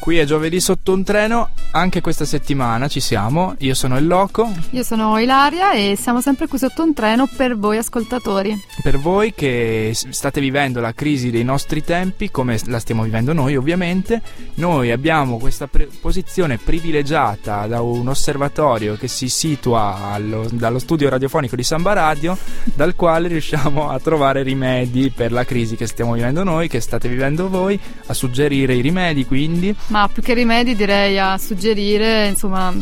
Qui è giovedì sotto un treno, anche questa settimana ci siamo. Io sono il Loco. Io sono Ilaria e siamo sempre qui sotto un treno per voi ascoltatori. Per voi che state vivendo la crisi dei nostri tempi, come la stiamo vivendo noi ovviamente, noi abbiamo questa pre- posizione privilegiata da un osservatorio che si situa allo, dallo studio radiofonico di Samba Radio, dal quale riusciamo a trovare rimedi per la crisi che stiamo vivendo noi, che state vivendo voi, a suggerire i rimedi quindi. Ma più che rimedi direi a suggerire, insomma,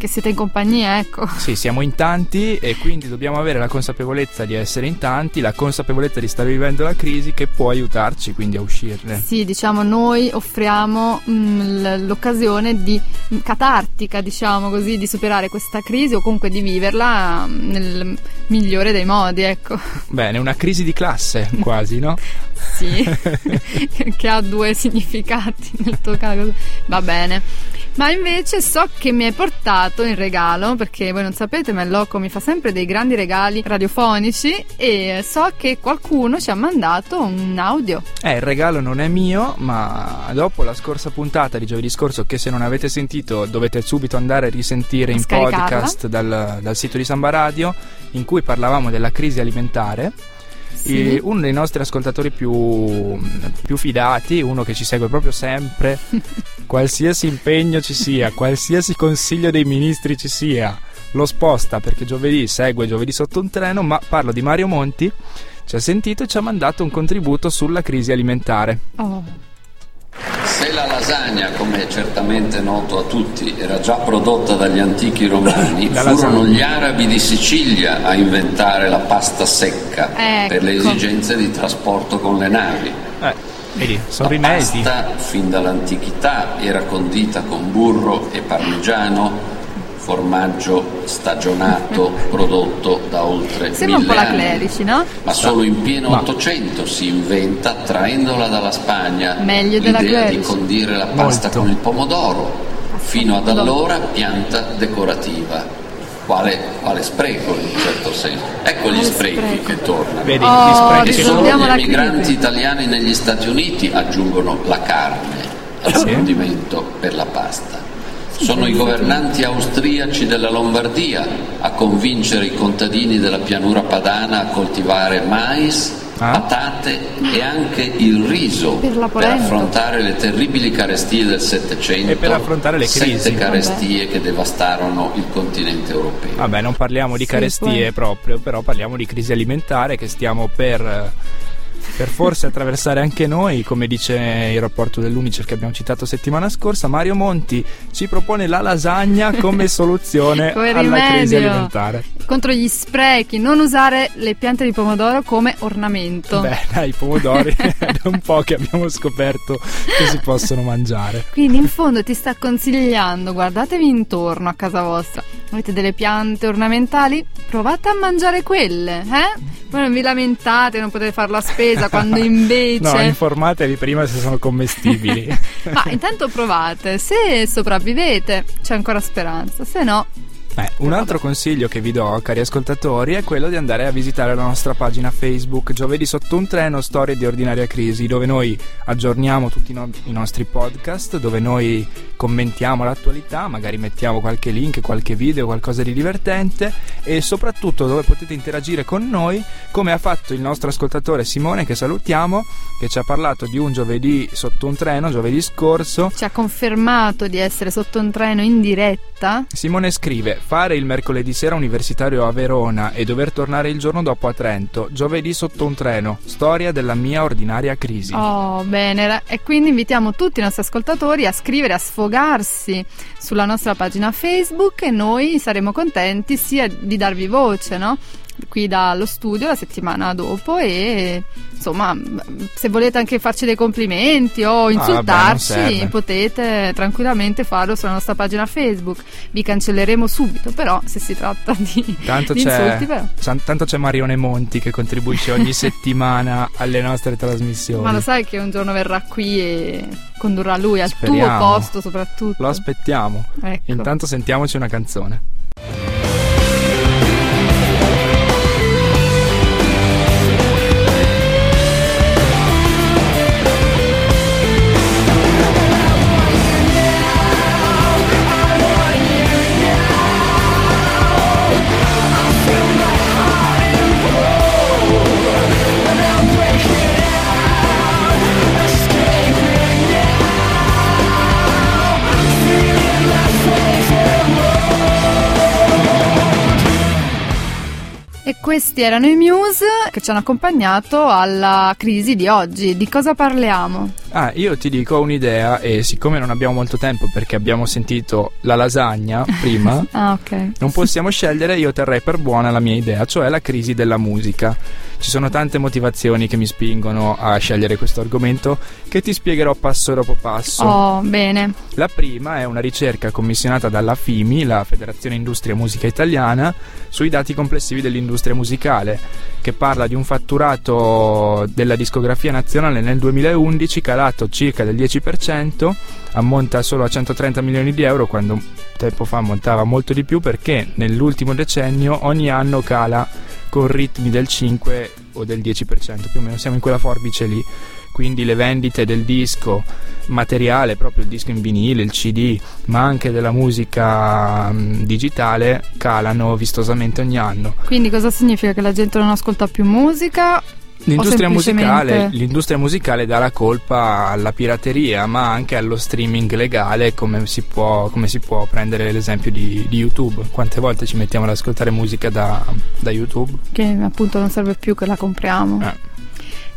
che siete in compagnia, ecco. Sì, siamo in tanti e quindi dobbiamo avere la consapevolezza di essere in tanti, la consapevolezza di stare vivendo la crisi che può aiutarci quindi a uscirne. Sì, diciamo, noi offriamo mh, mm, l'occasione di mm, catartica, diciamo così, di superare questa crisi o comunque di viverla mm, nel migliore dei modi, ecco. Bene, una crisi di classe quasi, no? sì, che ha due significati nel tuo caso. Va bene. Ma invece so che mi hai portato in regalo, perché voi non sapete, ma il Loco mi fa sempre dei grandi regali radiofonici e so che qualcuno ci ha mandato un audio. Eh, il regalo non è mio, ma dopo la scorsa puntata di giovedì scorso, che se non avete sentito dovete subito andare a risentire in podcast dal, dal sito di Samba Radio, in cui parlavamo della crisi alimentare sì. uno dei nostri ascoltatori più, più fidati, uno che ci segue proprio sempre, qualsiasi impegno ci sia, qualsiasi consiglio dei ministri ci sia, lo sposta perché giovedì segue giovedì sotto un treno, ma parlo di Mario Monti, ci ha sentito e ci ha mandato un contributo sulla crisi alimentare. Oh. Se la lasagna, come è certamente noto a tutti, era già prodotta dagli antichi romani, furono gli arabi di Sicilia a inventare la pasta secca ecco. per le esigenze di trasporto con le navi. Eh, vedi, sono la rimedi. pasta, fin dall'antichità, era condita con burro e parmigiano formaggio stagionato prodotto da oltre Sembra mille un po' la clerici, no? Ma solo in pieno Ottocento si inventa, traendola dalla Spagna, Meglio l'idea di condire la pasta Molto. con il pomodoro. Fino ad allora pianta decorativa. Quale, quale spreco in un certo senso. Ecco gli sprechi spreco. che tornano. Vedi, Oh, gli sono... gli emigranti crisi. italiani negli Stati Uniti aggiungono la carne al Sì. condimento per la pasta. Sono i governanti austriaci della Lombardia a convincere i contadini della pianura padana a coltivare mais. Patate e anche il riso Per per affrontare le terribili carestie del Settecento. E per affrontare le crisi. Sette carestie che devastarono il continente europeo. Vabbè, non parliamo di Sì, carestie poi. proprio, però parliamo di crisi alimentare che stiamo per, eh, per forse attraversare anche noi, come dice il rapporto dell'Unicef che abbiamo citato settimana scorsa. Mario Monti ci propone la lasagna come soluzione Come alla rimedio. crisi alimentare. Contro gli sprechi, non usare le piante di pomodoro come ornamento. Beh, dai, i pomodori è un po' che abbiamo scoperto che si possono mangiare. Quindi in fondo ti sta consigliando, guardatevi intorno a casa vostra, avete delle piante ornamentali, provate a mangiare quelle, eh? Poi non vi lamentate, non potete fare la spesa quando invece... No, informatevi prima se sono commestibili. Ma intanto provate, se sopravvivete c'è ancora speranza, se no... Eh, un altro consiglio che vi do, cari ascoltatori, è quello di andare a visitare la nostra pagina Facebook Giovedì sotto un treno, storie di ordinaria crisi, dove noi aggiorniamo tutti i, no- i nostri podcast, dove noi commentiamo l'attualità, magari mettiamo qualche link, qualche video, qualcosa di divertente e soprattutto dove potete interagire con noi, come ha fatto il nostro ascoltatore Simone, che salutiamo, che ci ha parlato di un giovedì sotto un treno, giovedì scorso, Ci ha confermato di essere sotto un treno in diretta. Simone scrive: Fare il mercoledì sera universitario a Verona e dover tornare il giorno dopo a Trento. Giovedì sotto un treno. Storia della mia ordinaria crisi. Oh, bene, e quindi invitiamo tutti i nostri ascoltatori a scrivere, a sfogarsi sulla nostra pagina Facebook e noi saremo contenti sia di darvi voce, no? qui dallo studio la settimana dopo e insomma se volete anche farci dei complimenti o insultarci ah, vabbè, potete tranquillamente farlo sulla nostra pagina Facebook. Vi cancelleremo subito però se si tratta di, tanto di c'è, insulti tanto c'è Marione Monti che contribuisce ogni settimana alle nostre trasmissioni. Ma lo sai che un giorno verrà qui e condurrà lui al Speriamo. tuo posto soprattutto? Lo aspettiamo. Ecco. intanto sentiamoci una canzone questi erano i Muse che ci hanno accompagnato alla crisi di oggi. Di cosa parliamo? Ah, io ti dico un'idea e siccome non abbiamo molto tempo perché abbiamo sentito la lasagna prima, ah, okay. non possiamo scegliere, io terrei per buona la mia idea, cioè la crisi della musica. Ci sono tante motivazioni che mi spingono a scegliere questo argomento che ti spiegherò passo dopo passo. Oh, bene. La prima è una ricerca commissionata dalla FIMI, la Federazione Industria Musica Italiana, sui dati complessivi dell'industria musicale, che parla di un fatturato della discografia nazionale nel 2011 calato circa del 10%, ammonta solo a 130 milioni di euro quando tempo fa ammontava molto di più perché nell'ultimo decennio ogni anno cala con ritmi del 5 o del 10%, più o meno siamo in quella forbice lì. Quindi le vendite del disco materiale, proprio il disco in vinile, il CD, ma anche della musica um, digitale calano vistosamente ogni anno. Quindi cosa significa che la gente non ascolta più musica L'industria, semplicemente... musicale, l'industria, musicale, dà la colpa alla pirateria, ma anche allo streaming legale, come si può, come si può prendere l'esempio di, di, YouTube. Quante volte ci mettiamo ad ascoltare musica da, da YouTube? Che appunto non serve più che la compriamo. Eh.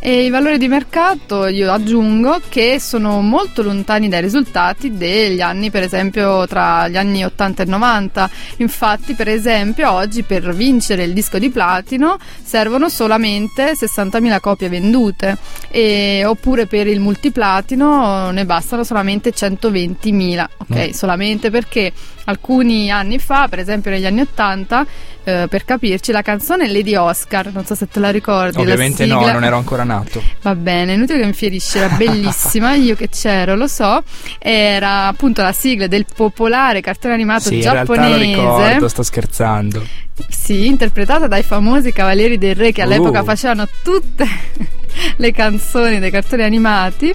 E i valori di mercato io aggiungo che sono molto lontani dai risultati degli anni, per esempio, tra gli anni 80 e 90. Infatti, per esempio, oggi per vincere il disco di platino servono solamente 60.000 copie vendute, e, oppure per il multiplatino ne bastano solamente 120.000. Ok, mm. solamente perché alcuni anni fa, per esempio negli anni 80, eh, per capirci, la canzone Lady Oscar, non so se te la ricordi. Ovviamente no, non ero ancora nato. Va bene, inutile che mi fierisci, era bellissima, io che c'ero lo so, era appunto la sigla del popolare cartone animato sì, giapponese. In lo ricordo, sto scherzando. Sì, interpretata dai famosi Cavalieri del Re che all'epoca uh. facevano tutte le canzoni dei cartoni animati,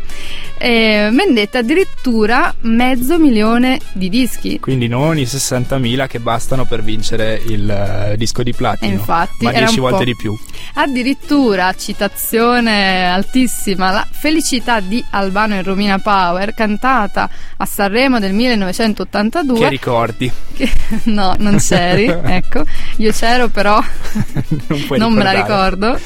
e vendette addirittura mezzo milione di dischi. Quindi non i 60.000 che bastano per vincere il uh, disco di platino, infatti, ma 10 volte di più. Addirittura, citazione altissima, la felicità di Albano e Romina Power, cantata a Sanremo del 1982. Che ricordi? Che, no, non c'eri, ecco. Io c'ero però non, non me la ricordo.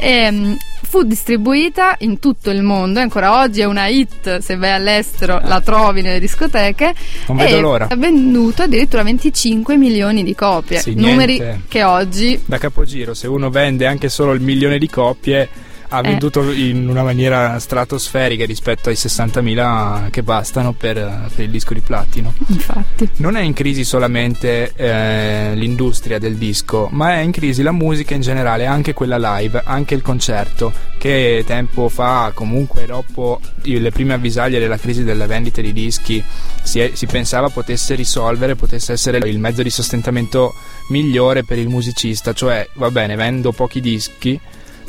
E, ehm, fu distribuita in tutto il mondo e ancora oggi è una hit, se vai all'estero la trovi nelle discoteche. Non vedo l'ora. Ha venduto addirittura 25 milioni di copie, sì, numeri niente. che oggi... Da capogiro, se uno vende anche solo il milione di copie ha eh. venduto eh. in una maniera stratosferica rispetto ai 60.000 che bastano per, per, il disco di platino. Infatti. Non è in crisi solamente eh, l'industria del disco, ma è in crisi la musica in generale, anche quella live, anche il concerto, che tempo fa, comunque dopo le prime avvisaglie della crisi delle vendite di dischi, si, è, si pensava potesse risolvere, potesse essere il mezzo di sostentamento migliore per il musicista, cioè va bene, vendo pochi dischi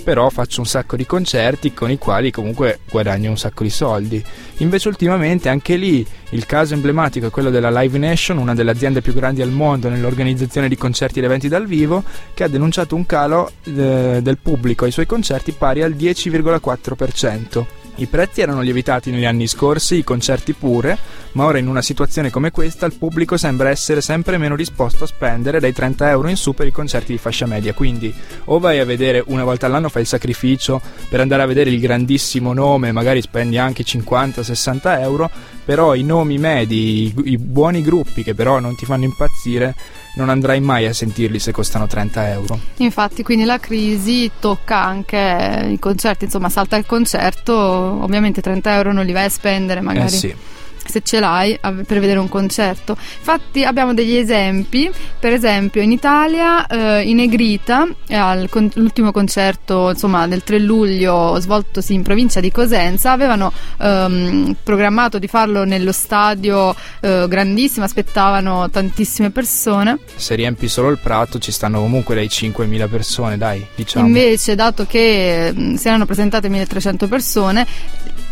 però faccio un sacco di concerti con i quali comunque guadagno un sacco di soldi. Invece ultimamente anche lì il caso emblematico è quello della Live Nation, una delle aziende più grandi al mondo nell'organizzazione di concerti ed eventi dal vivo, che ha denunciato un calo eh, del pubblico ai suoi concerti pari al 10,4%. I prezzi erano lievitati negli anni scorsi, i concerti pure, ma ora in una situazione come questa il pubblico sembra essere sempre meno disposto a spendere dai 30 euro in su per i concerti di fascia media. Quindi o vai a vedere una volta all'anno, fai il sacrificio per andare a vedere il grandissimo nome, magari spendi anche 50-60 euro, però i nomi medi, i, i buoni gruppi che però non ti fanno impazzire, non andrai mai a sentirli se costano 30 euro. Infatti, quindi la crisi tocca anche i concerti, insomma, salta il concerto, ovviamente 30 euro non li vai a spendere magari. Eh sì se ce l'hai per vedere un concerto. Infatti abbiamo degli esempi, per esempio in Italia eh, in Negrita al con- l'ultimo concerto insomma, del 3 luglio svoltosi in provincia di Cosenza avevano ehm, programmato di farlo nello stadio eh, grandissimo, aspettavano tantissime persone. Se riempi solo il prato ci stanno comunque dai 5.000 persone, dai, diciamo. Invece, dato che mh, si erano presentate 1.300 persone,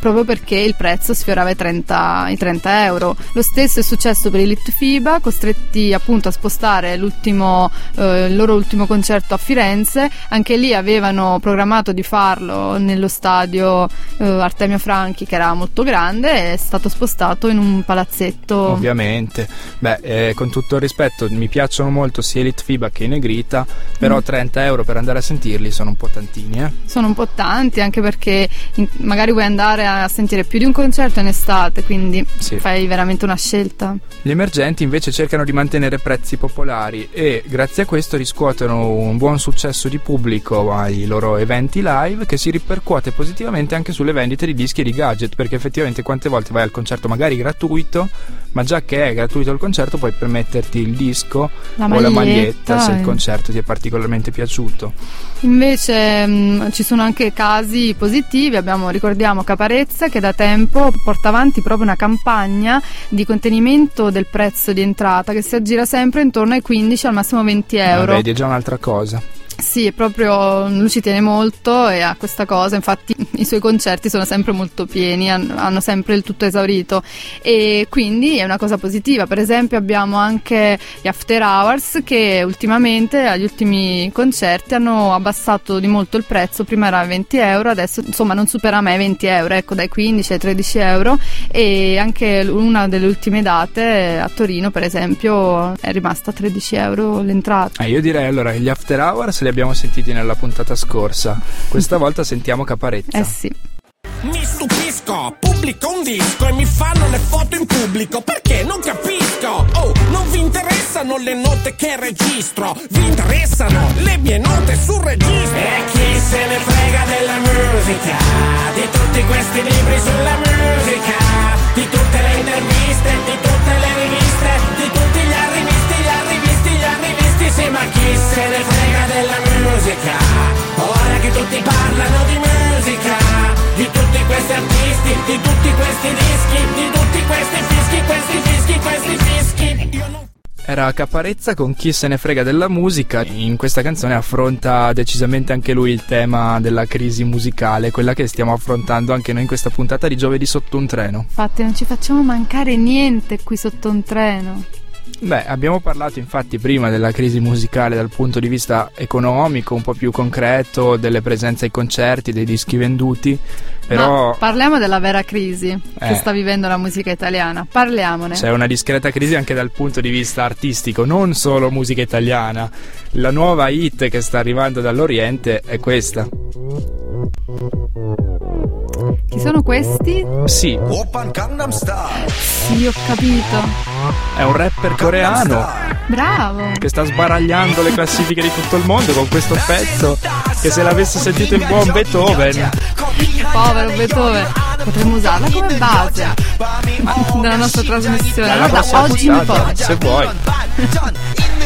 proprio perché il prezzo sfiorava i 30, i 30 euro. Lo stesso è successo per i Lit FIBA, costretti appunto a spostare eh, il loro ultimo concerto a Firenze. Anche lì avevano programmato di farlo nello stadio eh, Artemio Franchi, che era molto grande, e è stato spostato in un palazzetto. Ovviamente, beh, eh, con tutto il rispetto, mi piacciono molto sia Elite FIBA che i Negrita, però mm. 30 euro per andare a sentirli sono un po' tantini. Eh? Sono un po' tanti, anche perché in, magari vuoi andare a a sentire più di un concerto in estate, quindi sì. fai veramente una scelta. Gli emergenti invece cercano di mantenere prezzi popolari e grazie a questo riscuotono un buon successo di pubblico ai loro eventi live che si ripercuote positivamente anche sulle vendite di dischi e di gadget, perché effettivamente quante volte vai al concerto magari gratuito, ma già che è gratuito il concerto puoi permetterti il disco la o maglietta, la maglietta se il concerto ti è particolarmente piaciuto. Invece mh, mm, ci sono anche casi positivi, abbiamo ricordiamo Caparezza che da tempo porta avanti proprio una campagna di contenimento del prezzo di entrata che si aggira sempre intorno ai 15 al massimo 20 euro. Ah, vedi, è già un'altra cosa. Sì, proprio lui ci tiene molto e a questa cosa, infatti i suoi concerti sono sempre molto pieni, hanno sempre il tutto esaurito e quindi è una cosa positiva. Per esempio abbiamo anche gli After Hours che ultimamente agli ultimi concerti hanno abbassato di molto il prezzo, prima era 20 euro, adesso insomma non supera mai 20 euro, ecco dai 15 ai 13 euro e anche una delle ultime date a Torino per esempio è rimasta a 13 euro l'entrata. Eh, io direi allora che gli After Hours li abbiamo sentiti nella puntata scorsa. Questa volta sentiamo Caparezza. Eh sì. Mi stupisco, pubblico un disco e mi fanno le foto in pubblico perché non capisco. Oh, non vi interessano le note che registro, vi interessano le mie note sul registro. E chi se ne frega della musica, di tutti questi libri era Caparezza con chi se ne frega della musica. In questa canzone affronta decisamente anche lui il tema della crisi musicale, quella che stiamo affrontando anche noi in questa puntata di giovedì sotto un treno. Infatti non ci facciamo mancare niente qui sotto un treno. Beh, abbiamo parlato infatti prima della crisi musicale dal punto di vista economico, un po' più concreto, delle presenze ai concerti, dei dischi venduti, però... Ma parliamo della vera crisi eh. che sta vivendo la musica italiana, parliamone. C'è una discreta crisi anche dal punto di vista artistico, non solo musica italiana. La nuova hit che sta arrivando dall'Oriente è questa. Chi sono questi? Sì. Sì, ho capito. È un rapper coreano. Bravo. Che sta sbaragliando le classifiche di tutto il mondo con questo pezzo. Che se l'avesse sentito il buon Beethoven. Povero Beethoven. Potremmo usarla come base della nostra trasmissione. Allora, da oggi in poi. Se vuoi.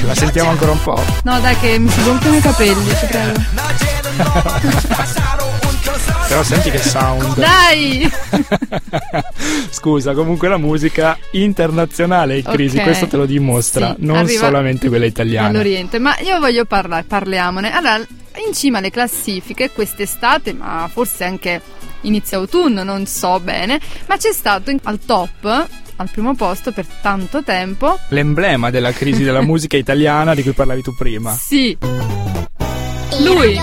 La sentiamo ancora un po'. No, dai, che mi si gonfiano i capelli, ci credo. Però senti che sound. Dai! Scusa, comunque la musica internazionale è in crisi, okay. questo te lo dimostra, sì, non solamente quella italiana. All'Oriente, ma io voglio parlare, parliamone. Allora, in cima alle classifiche quest'estate, ma forse anche inizio autunno, non so bene, ma c'è stato in, al top al primo posto per tanto tempo. L'emblema della crisi della musica italiana di cui parlavi tu prima. Sì. Lui.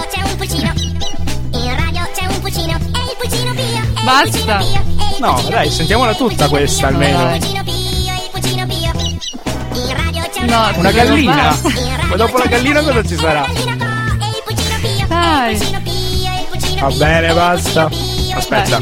Basta. No, dai, sentiamola tutta questa almeno. No, una gallina. Ma dopo la gallina cosa ci sarà? Dai. Va bene, basta. Aspetta.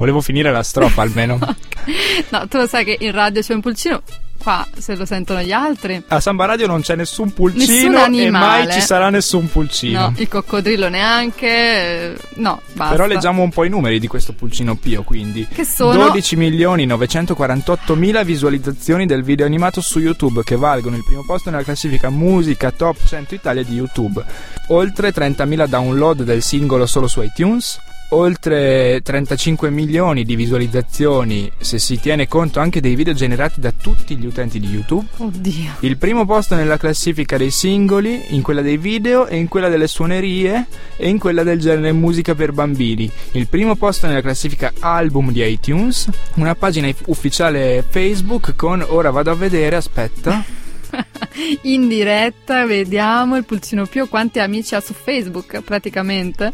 Volevo finire la strofa almeno. no, tu lo sai che in radio c'è un pulcino qua se lo sentono gli altri. A Samba Radio non c'è nessun pulcino e mai ci sarà nessun pulcino. No, il coccodrillo neanche. No, basta. Però leggiamo un po' i numeri di questo pulcino Pio, quindi. Che sono 12 milioni 948 mila visualizzazioni del video animato su YouTube che valgono il primo posto nella classifica musica top 100 Italia di YouTube. Oltre 30.000 download del singolo solo su iTunes oltre 35 milioni di visualizzazioni se si tiene conto anche dei video generati da tutti gli utenti di YouTube. Oddio. Il primo posto nella classifica dei singoli, in quella dei video e in quella delle suonerie e in quella del genere musica per bambini. Il primo posto nella classifica album di iTunes, una pagina ufficiale Facebook con ora vado a vedere, aspetta. in diretta vediamo il pulcino più quanti amici ha su Facebook praticamente.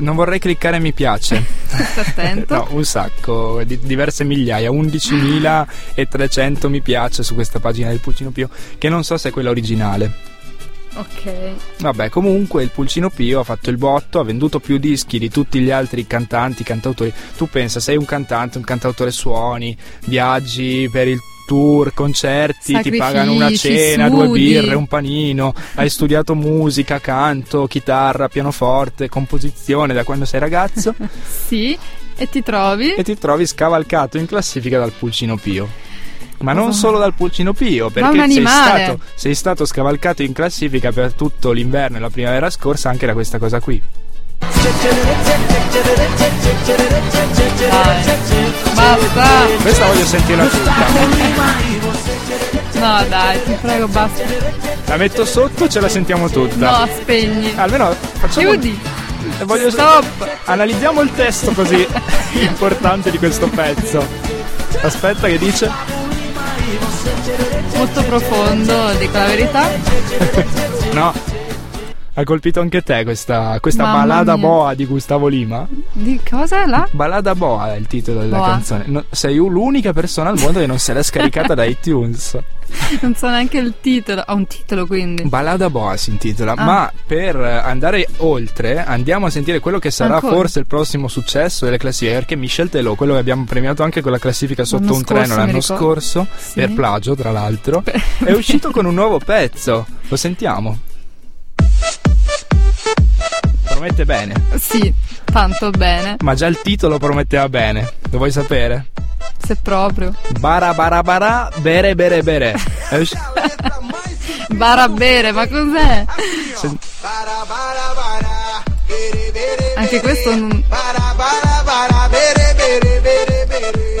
Non vorrei cliccare mi piace. attento. no, un sacco, di, diverse migliaia, 11.300 mi piace su questa pagina del pulcino Pio, che non so se è quella originale. Ok. Vabbè, comunque il Pulcino Pio ha fatto il botto, ha venduto più dischi di tutti gli altri cantanti, cantautori. Tu pensa, sei un cantante, un cantautore suoni, viaggi per il tour, concerti, Sacrifici, ti pagano una cena, studi. due birre, un panino, hai studiato musica, canto, chitarra, pianoforte, composizione da quando sei ragazzo. sì, e ti trovi? E ti trovi scavalcato in classifica dal Pulcino Pio. Ma non solo dal Pulcino Pio, perché sei stato, sei stato scavalcato in classifica per tutto l'inverno e la primavera scorsa anche da questa cosa qui. Dai, basta. Questa voglio sentirla tutta. No, dai, ti prego, basta. La metto sotto, ce la sentiamo tutta. No, spegni. Almeno facciamo. Chiudi. Voglio Stop. Analizziamo il testo così importante di questo pezzo. Aspetta, che dice? Molto profondo, dico la verità. no. Ha colpito anche te questa, questa balada mia. boa di Gustavo Lima? Di cosa là? Balada boa è il titolo della Boa. canzone. No, sei l'unica persona al mondo che non se l'è scaricata da iTunes. Non so neanche il titolo. Ha un titolo quindi. Balada boa si intitola. Ah. Ma per andare oltre, andiamo a sentire quello che sarà Ancora? forse il prossimo successo delle classifiche. Perché Michel Telò, quello che abbiamo premiato anche con la classifica sotto L'anno un treno scorso, mi l'anno scorso, Sì. per plagio tra l'altro, è uscito con un nuovo pezzo. Lo sentiamo. Promette bene, Sì, tanto bene. ma già il titolo prometteva bene. Lo vuoi sapere? Se proprio. Bara bara bara, bere bere bere. È usci- Barabere, ma cos'è? sen- Anche questo non...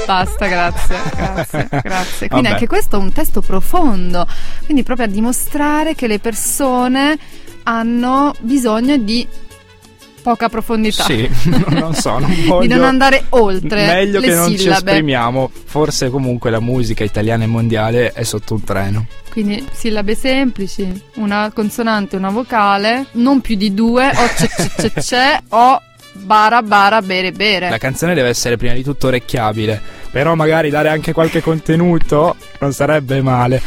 Basta, grazie, grazie, grazie. Quindi Vabbè. anche questo è un testo profondo, quindi proprio a dimostrare che le persone hanno bisogno di poca profondità. Sì, non so, non voglio... Di non andare oltre Meglio che non ci sillabe. esprimiamo. Forse comunque la musica italiana e mondiale è sotto un treno. Quindi sillabe semplici, una consonante, una vocale, non più di due, o c'è c'è c'è c'è, o bara bara bere bere. La canzone deve essere prima di tutto orecchiabile. Però magari dare anche qualche contenuto non sarebbe male.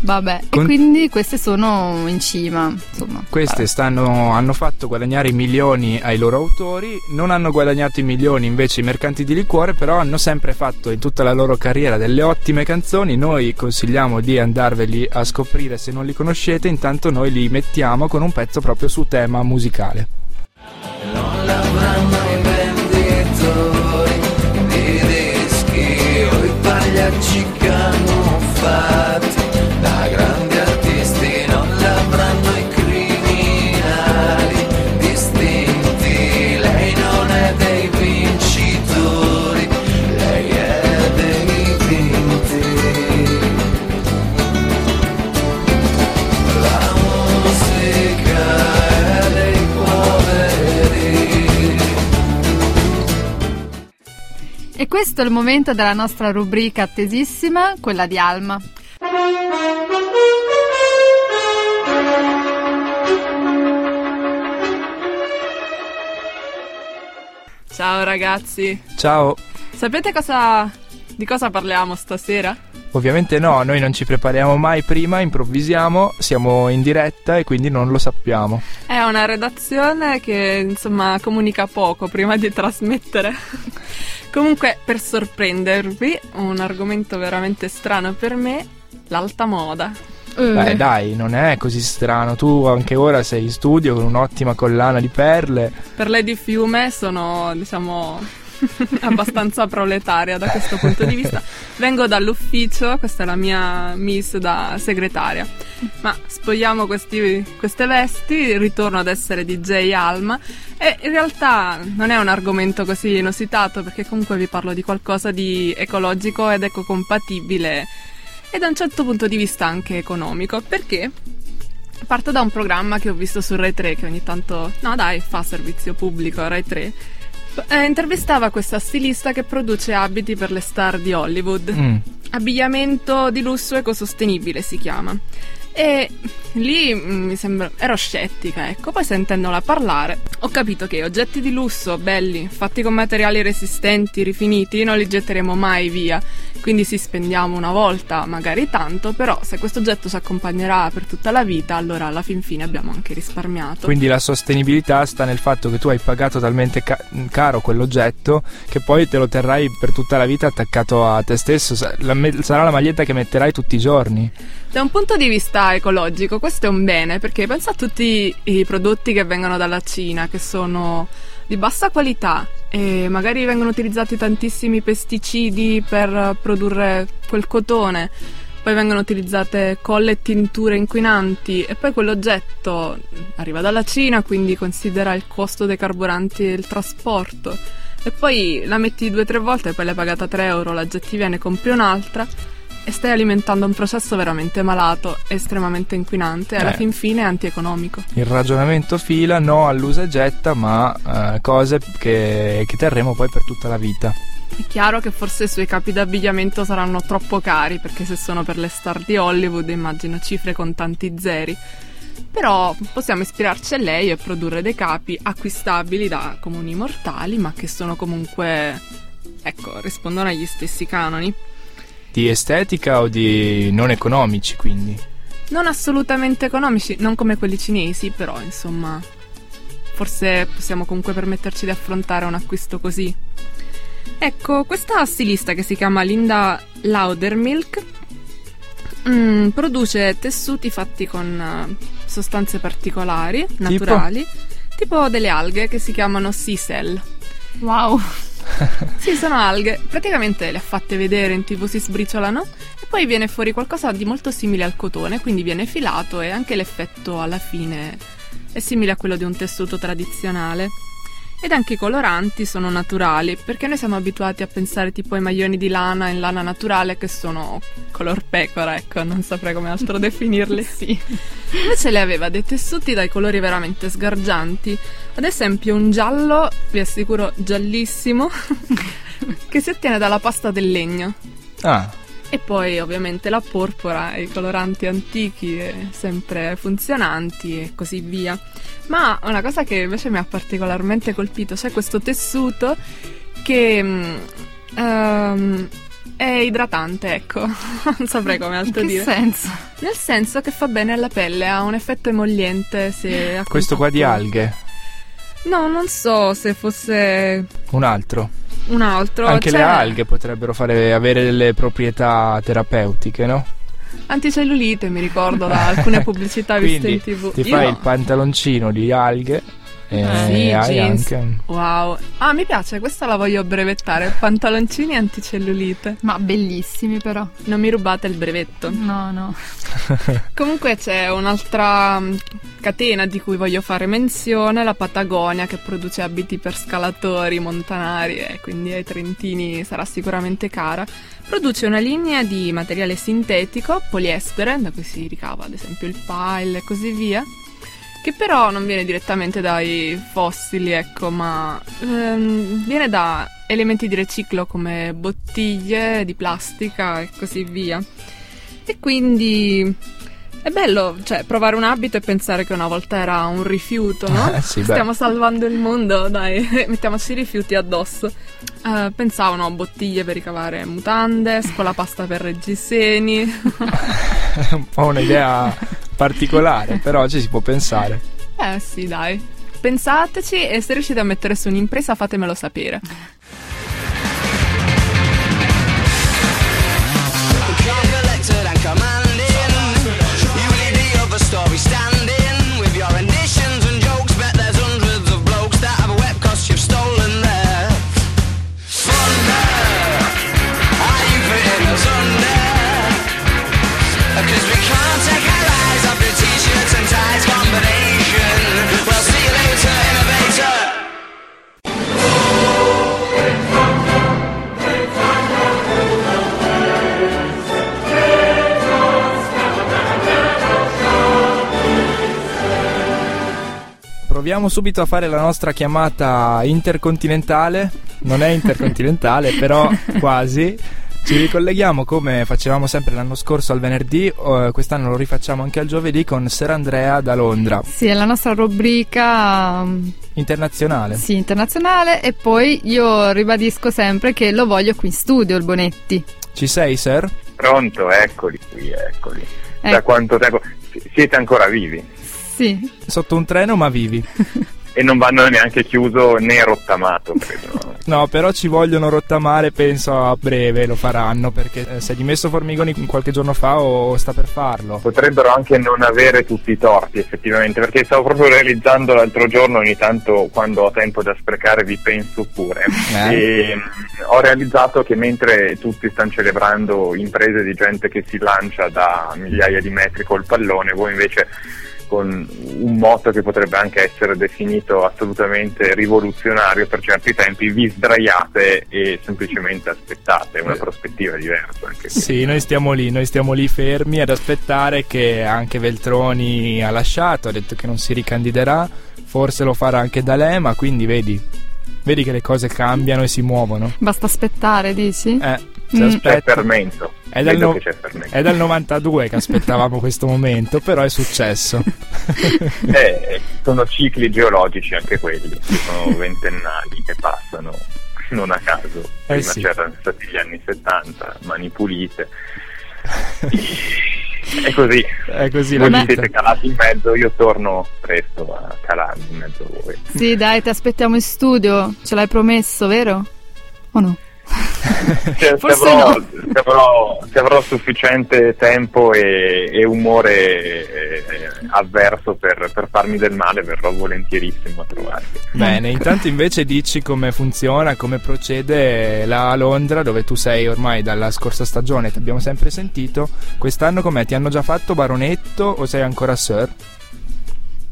Vabbè, Con- e quindi queste sono in cima, insomma. Queste stanno, hanno fatto guadagnare i milioni ai loro autori, non hanno guadagnato i milioni invece i mercanti di liquore, però hanno sempre fatto in tutta la loro carriera delle ottime canzoni. Noi consigliamo di andarveli a scoprire se non li conoscete, intanto noi li mettiamo con un pezzo proprio su tema musicale. Non l'avranno i venditori di dischi o i pagliacci camuffati E questo è il momento della nostra rubrica attesissima, quella di Alma. Ciao ragazzi, Ciao! sapete cosa, di cosa parliamo stasera? Ovviamente no, noi non ci prepariamo mai prima, improvvisiamo, siamo in diretta e quindi non lo sappiamo. È una redazione che insomma comunica poco prima di trasmettere. Comunque per sorprendervi, un argomento veramente strano per me, l'alta moda. Eh. Beh, dai, non è così strano. Tu anche ora sei in studio con un'ottima collana di perle. Perle di fiume sono, diciamo, abbastanza proletaria da questo punto di vista. Vengo dall'ufficio, questa è la mia miss da segretaria. Ma spogliamo questi, queste vesti, ritorno ad essere DJ Alma e in realtà non è un argomento così inusitato perché comunque vi parlo di qualcosa di ecologico ed ecocompatibile e da un certo punto di vista anche economico. Perché? Parto da un programma che ho visto su Rai 3 che ogni tanto, no dai, fa servizio pubblico Rai 3 eh, intervistava questa stilista che produce abiti per le star di Hollywood. Mm. Abbigliamento di lusso ecosostenibile si chiama. E lì mm, mi sembra ero scettica, ecco, poi sentendola parlare ho capito che oggetti di lusso belli, fatti con materiali resistenti, rifiniti, non li getteremo mai via. Quindi si spendiamo una volta, magari tanto, però se questo oggetto ci accompagnerà per tutta la vita, allora alla fin fine abbiamo anche risparmiato. Quindi la sostenibilità sta nel fatto che tu hai pagato talmente ca- caro quell'oggetto che poi te lo terrai per tutta la vita attaccato a te stesso, la me- sarà la maglietta che metterai tutti i giorni. Da un punto di vista ecologico questo è un bene perché pensa a tutti i prodotti che vengono dalla Cina che sono di bassa qualità e magari vengono utilizzati tantissimi pesticidi per produrre quel cotone poi vengono utilizzate colle e tinture inquinanti e poi quell'oggetto arriva dalla Cina, quindi considera il costo dei carburanti e il trasporto. E poi la metti due o tre volte e poi l'hai pagata 3 euro, la gettivi ne compri un'altra e stai alimentando un processo veramente malato, estremamente inquinante e alla eh. fin fine antieconomico. Il ragionamento fila no all'usa e getta, ma eh, cose che, che terremo poi per tutta la vita. È chiaro che forse i suoi capi d'abbigliamento saranno troppo cari perché se sono per le star di Hollywood immagino cifre con tanti zeri. Però possiamo ispirarci a lei e produrre dei capi acquistabili da comuni mortali ma che sono comunque, ecco, rispondono agli stessi canoni. Di estetica o di non economici, quindi? Non assolutamente economici, non come quelli cinesi, però insomma, forse possiamo comunque permetterci di affrontare un acquisto così. Ecco, questa stilista che si chiama Linda Laudermilk mm, produce tessuti fatti con uh, sostanze particolari, naturali, tipo? tipo delle alghe che si chiamano sea cell. Wow! sì, sono alghe. Praticamente le ha fatte vedere in tv, si sbriciolano e poi viene fuori qualcosa di molto simile al cotone, quindi viene filato e anche l'effetto alla fine è simile a quello di un tessuto tradizionale. Ed anche i coloranti sono naturali, perché noi siamo abituati a pensare tipo ai maglioni di lana in lana naturale che sono color pecora, ecco, non saprei come altro definirli. sì. Invece lei aveva dei tessuti dai colori veramente sgargianti. Ad esempio un giallo, vi assicuro giallissimo, che si ottiene dalla pasta del legno. Ah. E poi ovviamente la porpora, i coloranti antichi, sempre funzionanti e così via. Ma una cosa che invece mi ha particolarmente colpito, c'è questo tessuto che um, è idratante, ecco, non saprei come altro In che dire. senso? Nel senso che fa bene alla pelle, ha un effetto emolliente se Questo qua di alghe? No, non so se fosse... Un altro? Un altro. Anche cioè... le alghe potrebbero fare, avere delle proprietà terapeutiche, no? Anticellulite, mi ricordo da alcune pubblicità viste in tv. Ti Io fai no. il pantaloncino di alghe e eh, sì, hai jeans. anche. Wow. Ah, mi piace, questa la voglio brevettare. Pantaloncini anticellulite. Ma bellissimi, però. Non mi rubate il brevetto. No, no. Comunque c'è un'altra mm, catena di cui voglio fare menzione, la Patagonia, che produce abiti per scalatori, montanari, e quindi ai trentini sarà sicuramente cara. Produce una linea di materiale sintetico, poliestere, da cui si ricava ad esempio il pile e così via che però non viene direttamente dai fossili, ecco, ma ehm, viene da elementi di riciclo come bottiglie di plastica e così via. E quindi è bello, cioè, provare un abito e pensare che una volta era un rifiuto, no? Eh sì, Stiamo salvando il mondo, dai, mettiamoci i rifiuti addosso. Uh, pensavano a bottiglie per ricavare mutande, scolapasta per reggiseni. è un po' un'idea particolare, però ci si può pensare. Eh sì, dai. Pensateci e se riuscite a mettere su un'impresa fatemelo sapere. Proviamo subito a fare la nostra chiamata intercontinentale. Non è intercontinentale, però quasi. Ci ricolleghiamo come facevamo sempre l'anno scorso al venerdì, eh, quest'anno lo rifacciamo anche al giovedì con Ser Andrea da Londra. Sì, è la nostra rubrica um, internazionale. Sì, internazionale e poi io ribadisco sempre che lo voglio qui in studio il Bonetti. Ci sei, Ser? Pronto, eccoli qui, eccoli. Ecco. Da quanto tempo? Siete ancora vivi? Sì. Sotto un treno ma vivi. e non vanno neanche chiuso né rottamato, credo. no, però ci vogliono rottamare, penso a breve lo faranno, perché eh, si è dimesso Formigoni qualche giorno fa o sta per farlo. Potrebbero anche non avere tutti i torti, effettivamente, perché stavo proprio realizzando l'altro giorno, ogni tanto quando ho tempo da sprecare vi penso pure. Eh. E mm, ho realizzato che mentre tutti stanno celebrando imprese di gente che si lancia da migliaia di metri col pallone, voi invece con un motto che potrebbe anche essere definito assolutamente rivoluzionario per certi tempi, vi sdraiate e semplicemente aspettate, una prospettiva diversa. Anche sì, noi stiamo lì, noi stiamo lì fermi ad aspettare che anche Veltroni ha lasciato, ha detto che non si ricandiderà, forse lo farà anche D'Alema, quindi vedi, vedi che le cose cambiano e si muovono. Basta aspettare, dici? Eh. Mm. C'è fermento. È dal, no- è dal, 92 che aspettavamo questo momento, però è successo. eh, sono cicli geologici anche quelli, sono ventennali che passano non a caso. Eh Prima sì. c'erano stati gli anni 70, mani pulite. È così. È così. Voi mi siete calati in mezzo, io torno presto a calarmi in mezzo a voi. Sì, dai, ti aspettiamo in studio. Ce l'hai promesso, vero? O no? Cioè, se, avrò, no. se, avrò, se, avrò, sufficiente tempo e, e umore eh, avverso per, per, farmi del male verrò volentierissimo a trovarti bene intanto invece dici come funziona come procede la Londra dove tu sei ormai dalla scorsa stagione ti abbiamo sempre sentito quest'anno com'è ti hanno già fatto baronetto o sei ancora sir?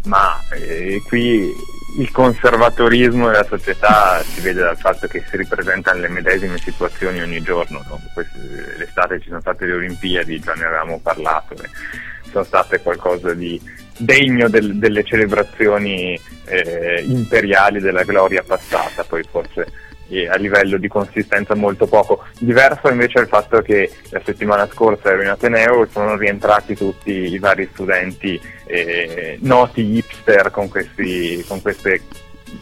ma eh, qui il conservatorismo della società si vede dal fatto che si ripresentano le medesime situazioni ogni giorno. No? l'estate ci sono state le Olimpiadi, già ne avevamo parlato, eh. sono state qualcosa di degno del, delle celebrazioni eh, imperiali della gloria passata, poi forse a livello di consistenza molto poco. Diverso invece è il fatto che la settimana scorsa ero in Ateneo e sono rientrati tutti i vari studenti eh, noti hipster con, questi, con queste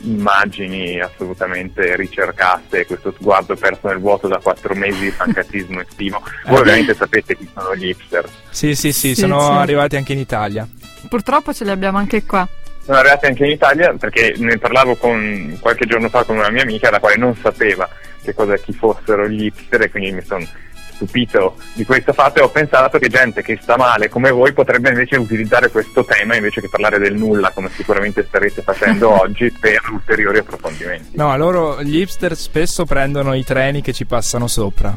immagini assolutamente ricercate, questo sguardo perso nel vuoto da quattro mesi di fancatismo estivo. Voi ovviamente sapete chi sono gli hipster. Sì, sì, sì, sì sono sì. arrivati anche in Italia. Purtroppo ce li abbiamo anche qua sono arrivati anche in Italia perché ne parlavo con, qualche giorno fa con una mia amica la quale non sapeva che cosa chi fossero gli hipster e quindi mi sono stupito di questo fatto e ho pensato che gente che sta male come voi potrebbe invece utilizzare questo tema invece che parlare del nulla come sicuramente starete facendo oggi per ulteriori approfondimenti. No, loro gli hipster spesso prendono i treni che ci passano sopra.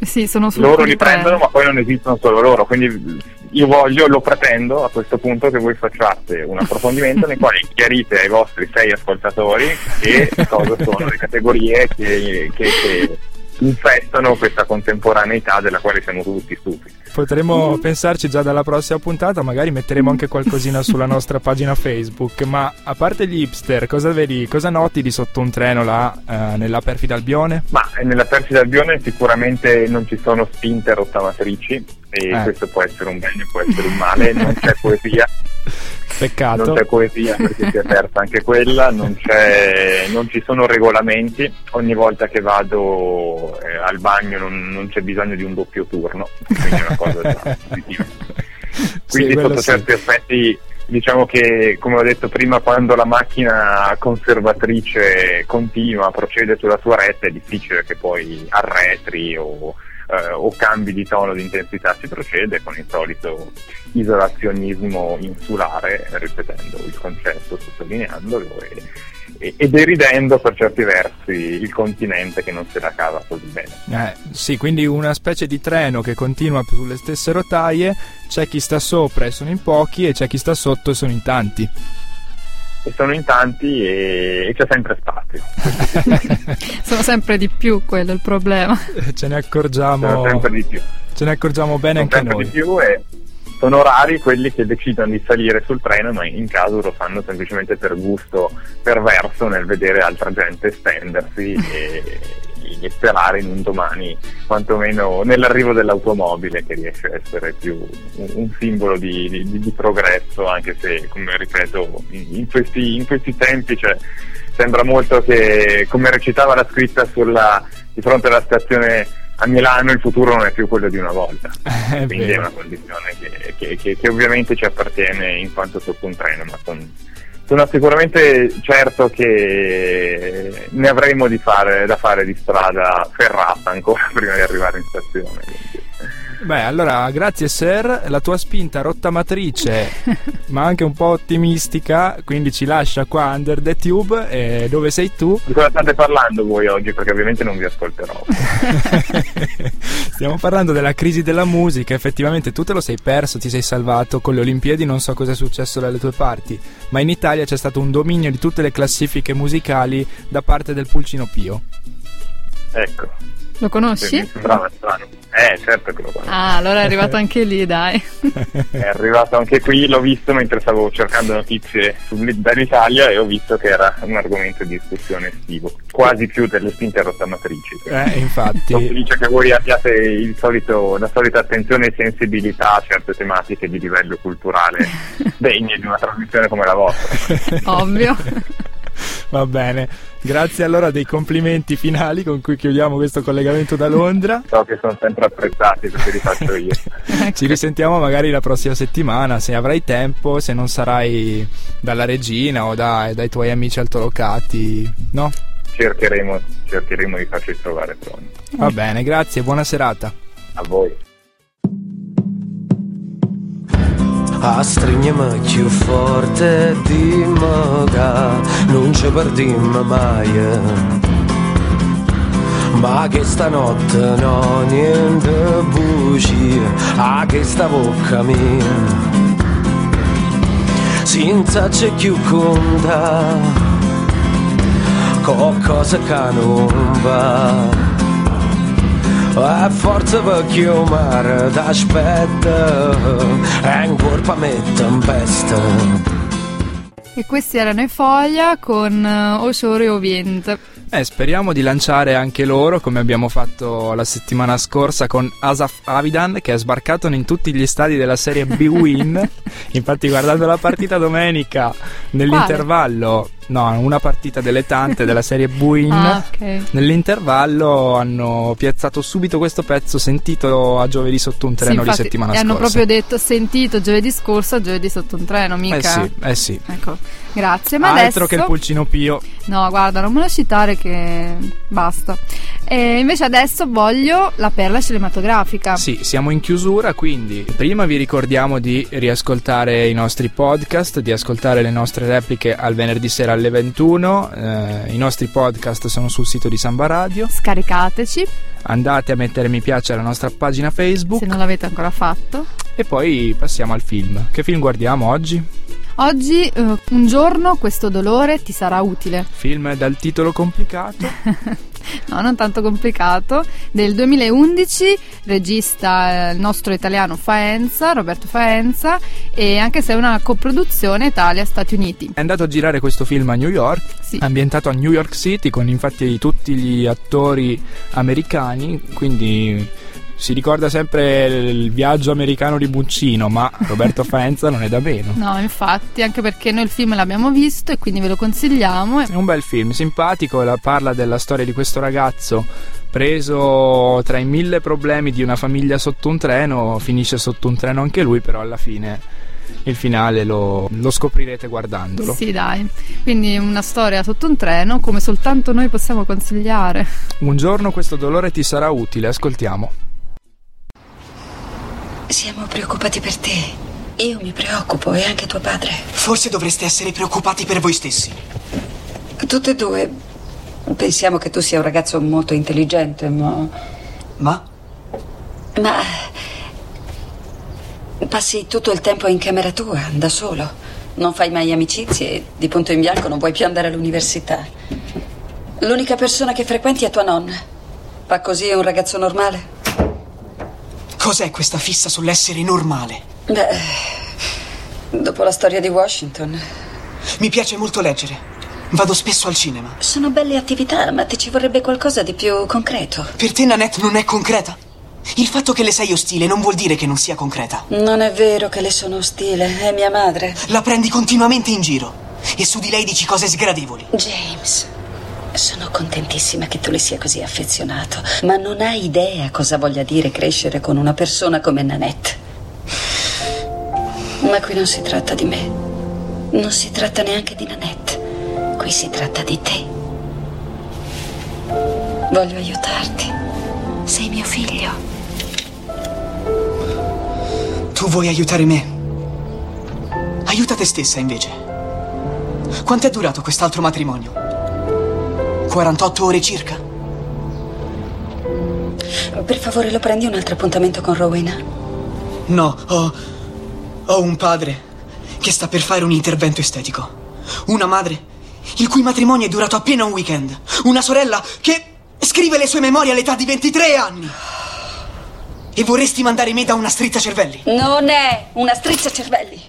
Sì, sono Loro li prendono ma poi non esistono solo loro, quindi io voglio, lo pretendo a questo punto che voi facciate un approfondimento nel quale chiarite ai vostri sei ascoltatori che cosa sono le categorie che, che, che infettano questa contemporaneità della quale siamo tutti stufi. Potremmo mm. pensarci già dalla prossima puntata, magari metteremo anche qualcosina sulla nostra pagina Facebook. Ma a parte gli hipster, cosa vedi, cosa noti di sotto un treno là eh, nella perfida Albione? Ma eh, nella perfida Albione sicuramente non ci sono spinte rottamatrici e eh. questo può essere un bene, può essere un male, non c'è poesia. Peccato. Non c'è poesia perché si è persa anche quella, non, non, ci sono regolamenti, ogni volta che vado eh, al bagno non, non, c'è bisogno di un doppio turno, quindi è una cosa positiva. Quindi sì, sotto certi aspetti diciamo che come ho detto prima quando la macchina conservatrice continua, procede sulla sua retta è difficile che poi arretri o eh, o cambi di tono di intensità si procede con il solito isolazionismo insulare, ripetendo il concetto, sottolineandolo e, e, e deridendo per certi versi il continente che non se la cava così bene. Eh, sì, quindi una specie di treno che continua sulle stesse rotaie, c'è chi sta sopra e sono in pochi e c'è chi sta sotto e sono in tanti e sono in tanti e, e c'è sempre spazio. sono sempre di più, quello è il problema. Ce ne accorgiamo. Sono sempre di più. Ce ne accorgiamo bene sono anche noi. Di più e sono rari quelli che decidono di salire sul treno, ma in caso lo fanno semplicemente per gusto perverso nel vedere altra gente stendersi e, e sperare in un domani, quantomeno nell'arrivo dell'automobile, che riesce a essere più un, simbolo di, di, di, progresso, anche se, come ripeto, in questi, in questi tempi cioè, sembra molto che, come recitava la scritta sulla, di fronte alla stazione a Milano il futuro non è più quello di una volta, quindi è una condizione che, che, che, che, ovviamente ci appartiene in quanto sotto un treno, ma con, sono sicuramente certo che ne avremo fare, da fare di strada ferrata ancora prima di arrivare in stazione. Beh, allora, grazie Sir, la tua spinta rottamatrice, ma anche un po' ottimistica, quindi ci lascia qua under the tube, e dove sei tu? Di cosa state parlando voi oggi? Perché ovviamente non vi ascolterò. Stiamo parlando della crisi della musica, effettivamente tu te lo sei perso, ti sei salvato con le Olimpiadi, non so cosa è successo dalle tue parti, ma in Italia c'è stato un dominio di tutte le classifiche musicali da parte del Pulcino Pio. Ecco. Lo conosci? Mi sembrava strano. Eh, certo che lo conosco. Ah, allora è arrivato anche lì, dai. è arrivato anche qui, l'ho visto mentre stavo cercando notizie dall'Italia e ho visto che era un argomento di discussione estivo, quasi più delle spinte rottamatrici. Eh, infatti. Sono felice che voi abbiate solito, la solita attenzione e sensibilità a certe tematiche di livello culturale degne di una trasmissione come la vostra. Ovvio. Va bene, grazie allora dei complimenti finali con cui chiudiamo questo collegamento da Londra. So che sono sempre apprezzati perché li faccio io. Ci risentiamo magari la prossima settimana se avrai tempo, se non sarai dalla regina o da, dai tuoi amici altolocati, no? Cercheremo, cercheremo di farci trovare pronti. Va bene, grazie, buona serata. A voi. A stringermi più forte dimmi che non ci perdiamo mai ma che stanotte no niente buci a che sta bocca mia. Senza c'è più conta qualcosa che non va a forza perché il mare t'aspetta e in corpo me tempesta e questi erano i Foglia con uh, Osore o Vient. Eh, speriamo di lanciare anche loro come abbiamo fatto la settimana scorsa con Asaf Avidan che è sbarcato in tutti gli stadi della serie B-Win. Infatti guardando la partita domenica nell'intervallo No, una partita delle tante della serie Buin. Ah, okay. Nell'intervallo hanno piazzato subito questo pezzo sentito a giovedì sotto un treno sì, di settimana scorsa. Hanno proprio detto sentito giovedì scorso a giovedì sotto un treno, mica. Eh sì, eh sì. Ecco, grazie. Ma Altro adesso... che il pulcino pio. No, guarda, non me lo citare che basta. E invece adesso voglio la perla cinematografica. Sì, siamo in chiusura, quindi prima vi ricordiamo di riascoltare i nostri podcast, di ascoltare le nostre repliche al venerdì sera alle 21. Eh, I nostri podcast sono sul sito di Samba Radio. Scaricateci. Andate a mettere mi piace alla nostra pagina Facebook. Se non l'avete ancora fatto. E poi passiamo al film. Che film guardiamo oggi? Oggi, uh, un giorno, questo dolore ti sarà utile. Film dal titolo complicato. no, non tanto complicato. Del 2011, regista eh, il nostro italiano Faenza, Roberto Faenza, e anche se è una coproduzione Italia-Stati Uniti. È andato a girare questo film a New York, sì. ambientato a New York City, con infatti tutti gli attori americani, quindi si ricorda sempre il viaggio americano di Buccino, ma Roberto Faenza non è da meno. No, infatti, anche perché noi il film l'abbiamo visto e quindi ve lo consigliamo. È un bel film, simpatico, parla della storia di questo ragazzo preso tra i mille problemi di una famiglia sotto un treno, finisce sotto un treno anche lui, però alla fine il finale lo, lo, scoprirete guardandolo. Sì, dai. Quindi una storia sotto un treno come soltanto noi possiamo consigliare. Un giorno questo dolore ti sarà utile, ascoltiamo. Siamo preoccupati per te. Io mi preoccupo e anche tuo padre. Forse dovreste essere preoccupati per voi stessi. Tutte e due. Pensiamo che tu sia un ragazzo molto intelligente, ma. Ma? Ma. Passi tutto il tempo in camera tua, da solo. Non fai mai amicizie e di punto in bianco non vuoi più andare all'università. L'unica persona che frequenti è tua nonna. Va così un ragazzo normale? Cos'è questa fissa sull'essere normale? Beh, dopo la storia di Washington. Mi piace molto leggere. Vado spesso al cinema. Sono belle attività, ma ti ci vorrebbe qualcosa di più concreto. Per te Nanette non è concreta? Il fatto che le sei ostile non vuol dire che non sia concreta. Non è vero che le sono ostile, è mia madre. La prendi continuamente in giro e su di lei dici cose sgradevoli. James, sono contentissima che tu le sia così affezionato, ma non hai idea cosa voglia dire crescere con una persona come Nanette. Ma qui non si tratta di me. Non si tratta neanche di Nanette. Qui si tratta di te. Voglio aiutarti. Sei mio figlio. Tu vuoi aiutare me? Aiuta te stessa invece. Quanto è durato quest'altro matrimonio? 48 ore circa? Per favore, lo prendi un altro appuntamento con Rowena? No, ho. ho un padre che sta per fare un intervento estetico. Una madre il cui matrimonio è durato appena un weekend. Una sorella che scrive le sue memorie all'età di 23 anni. E vorresti mandare me da una strizza cervelli? Non è una strizza cervelli.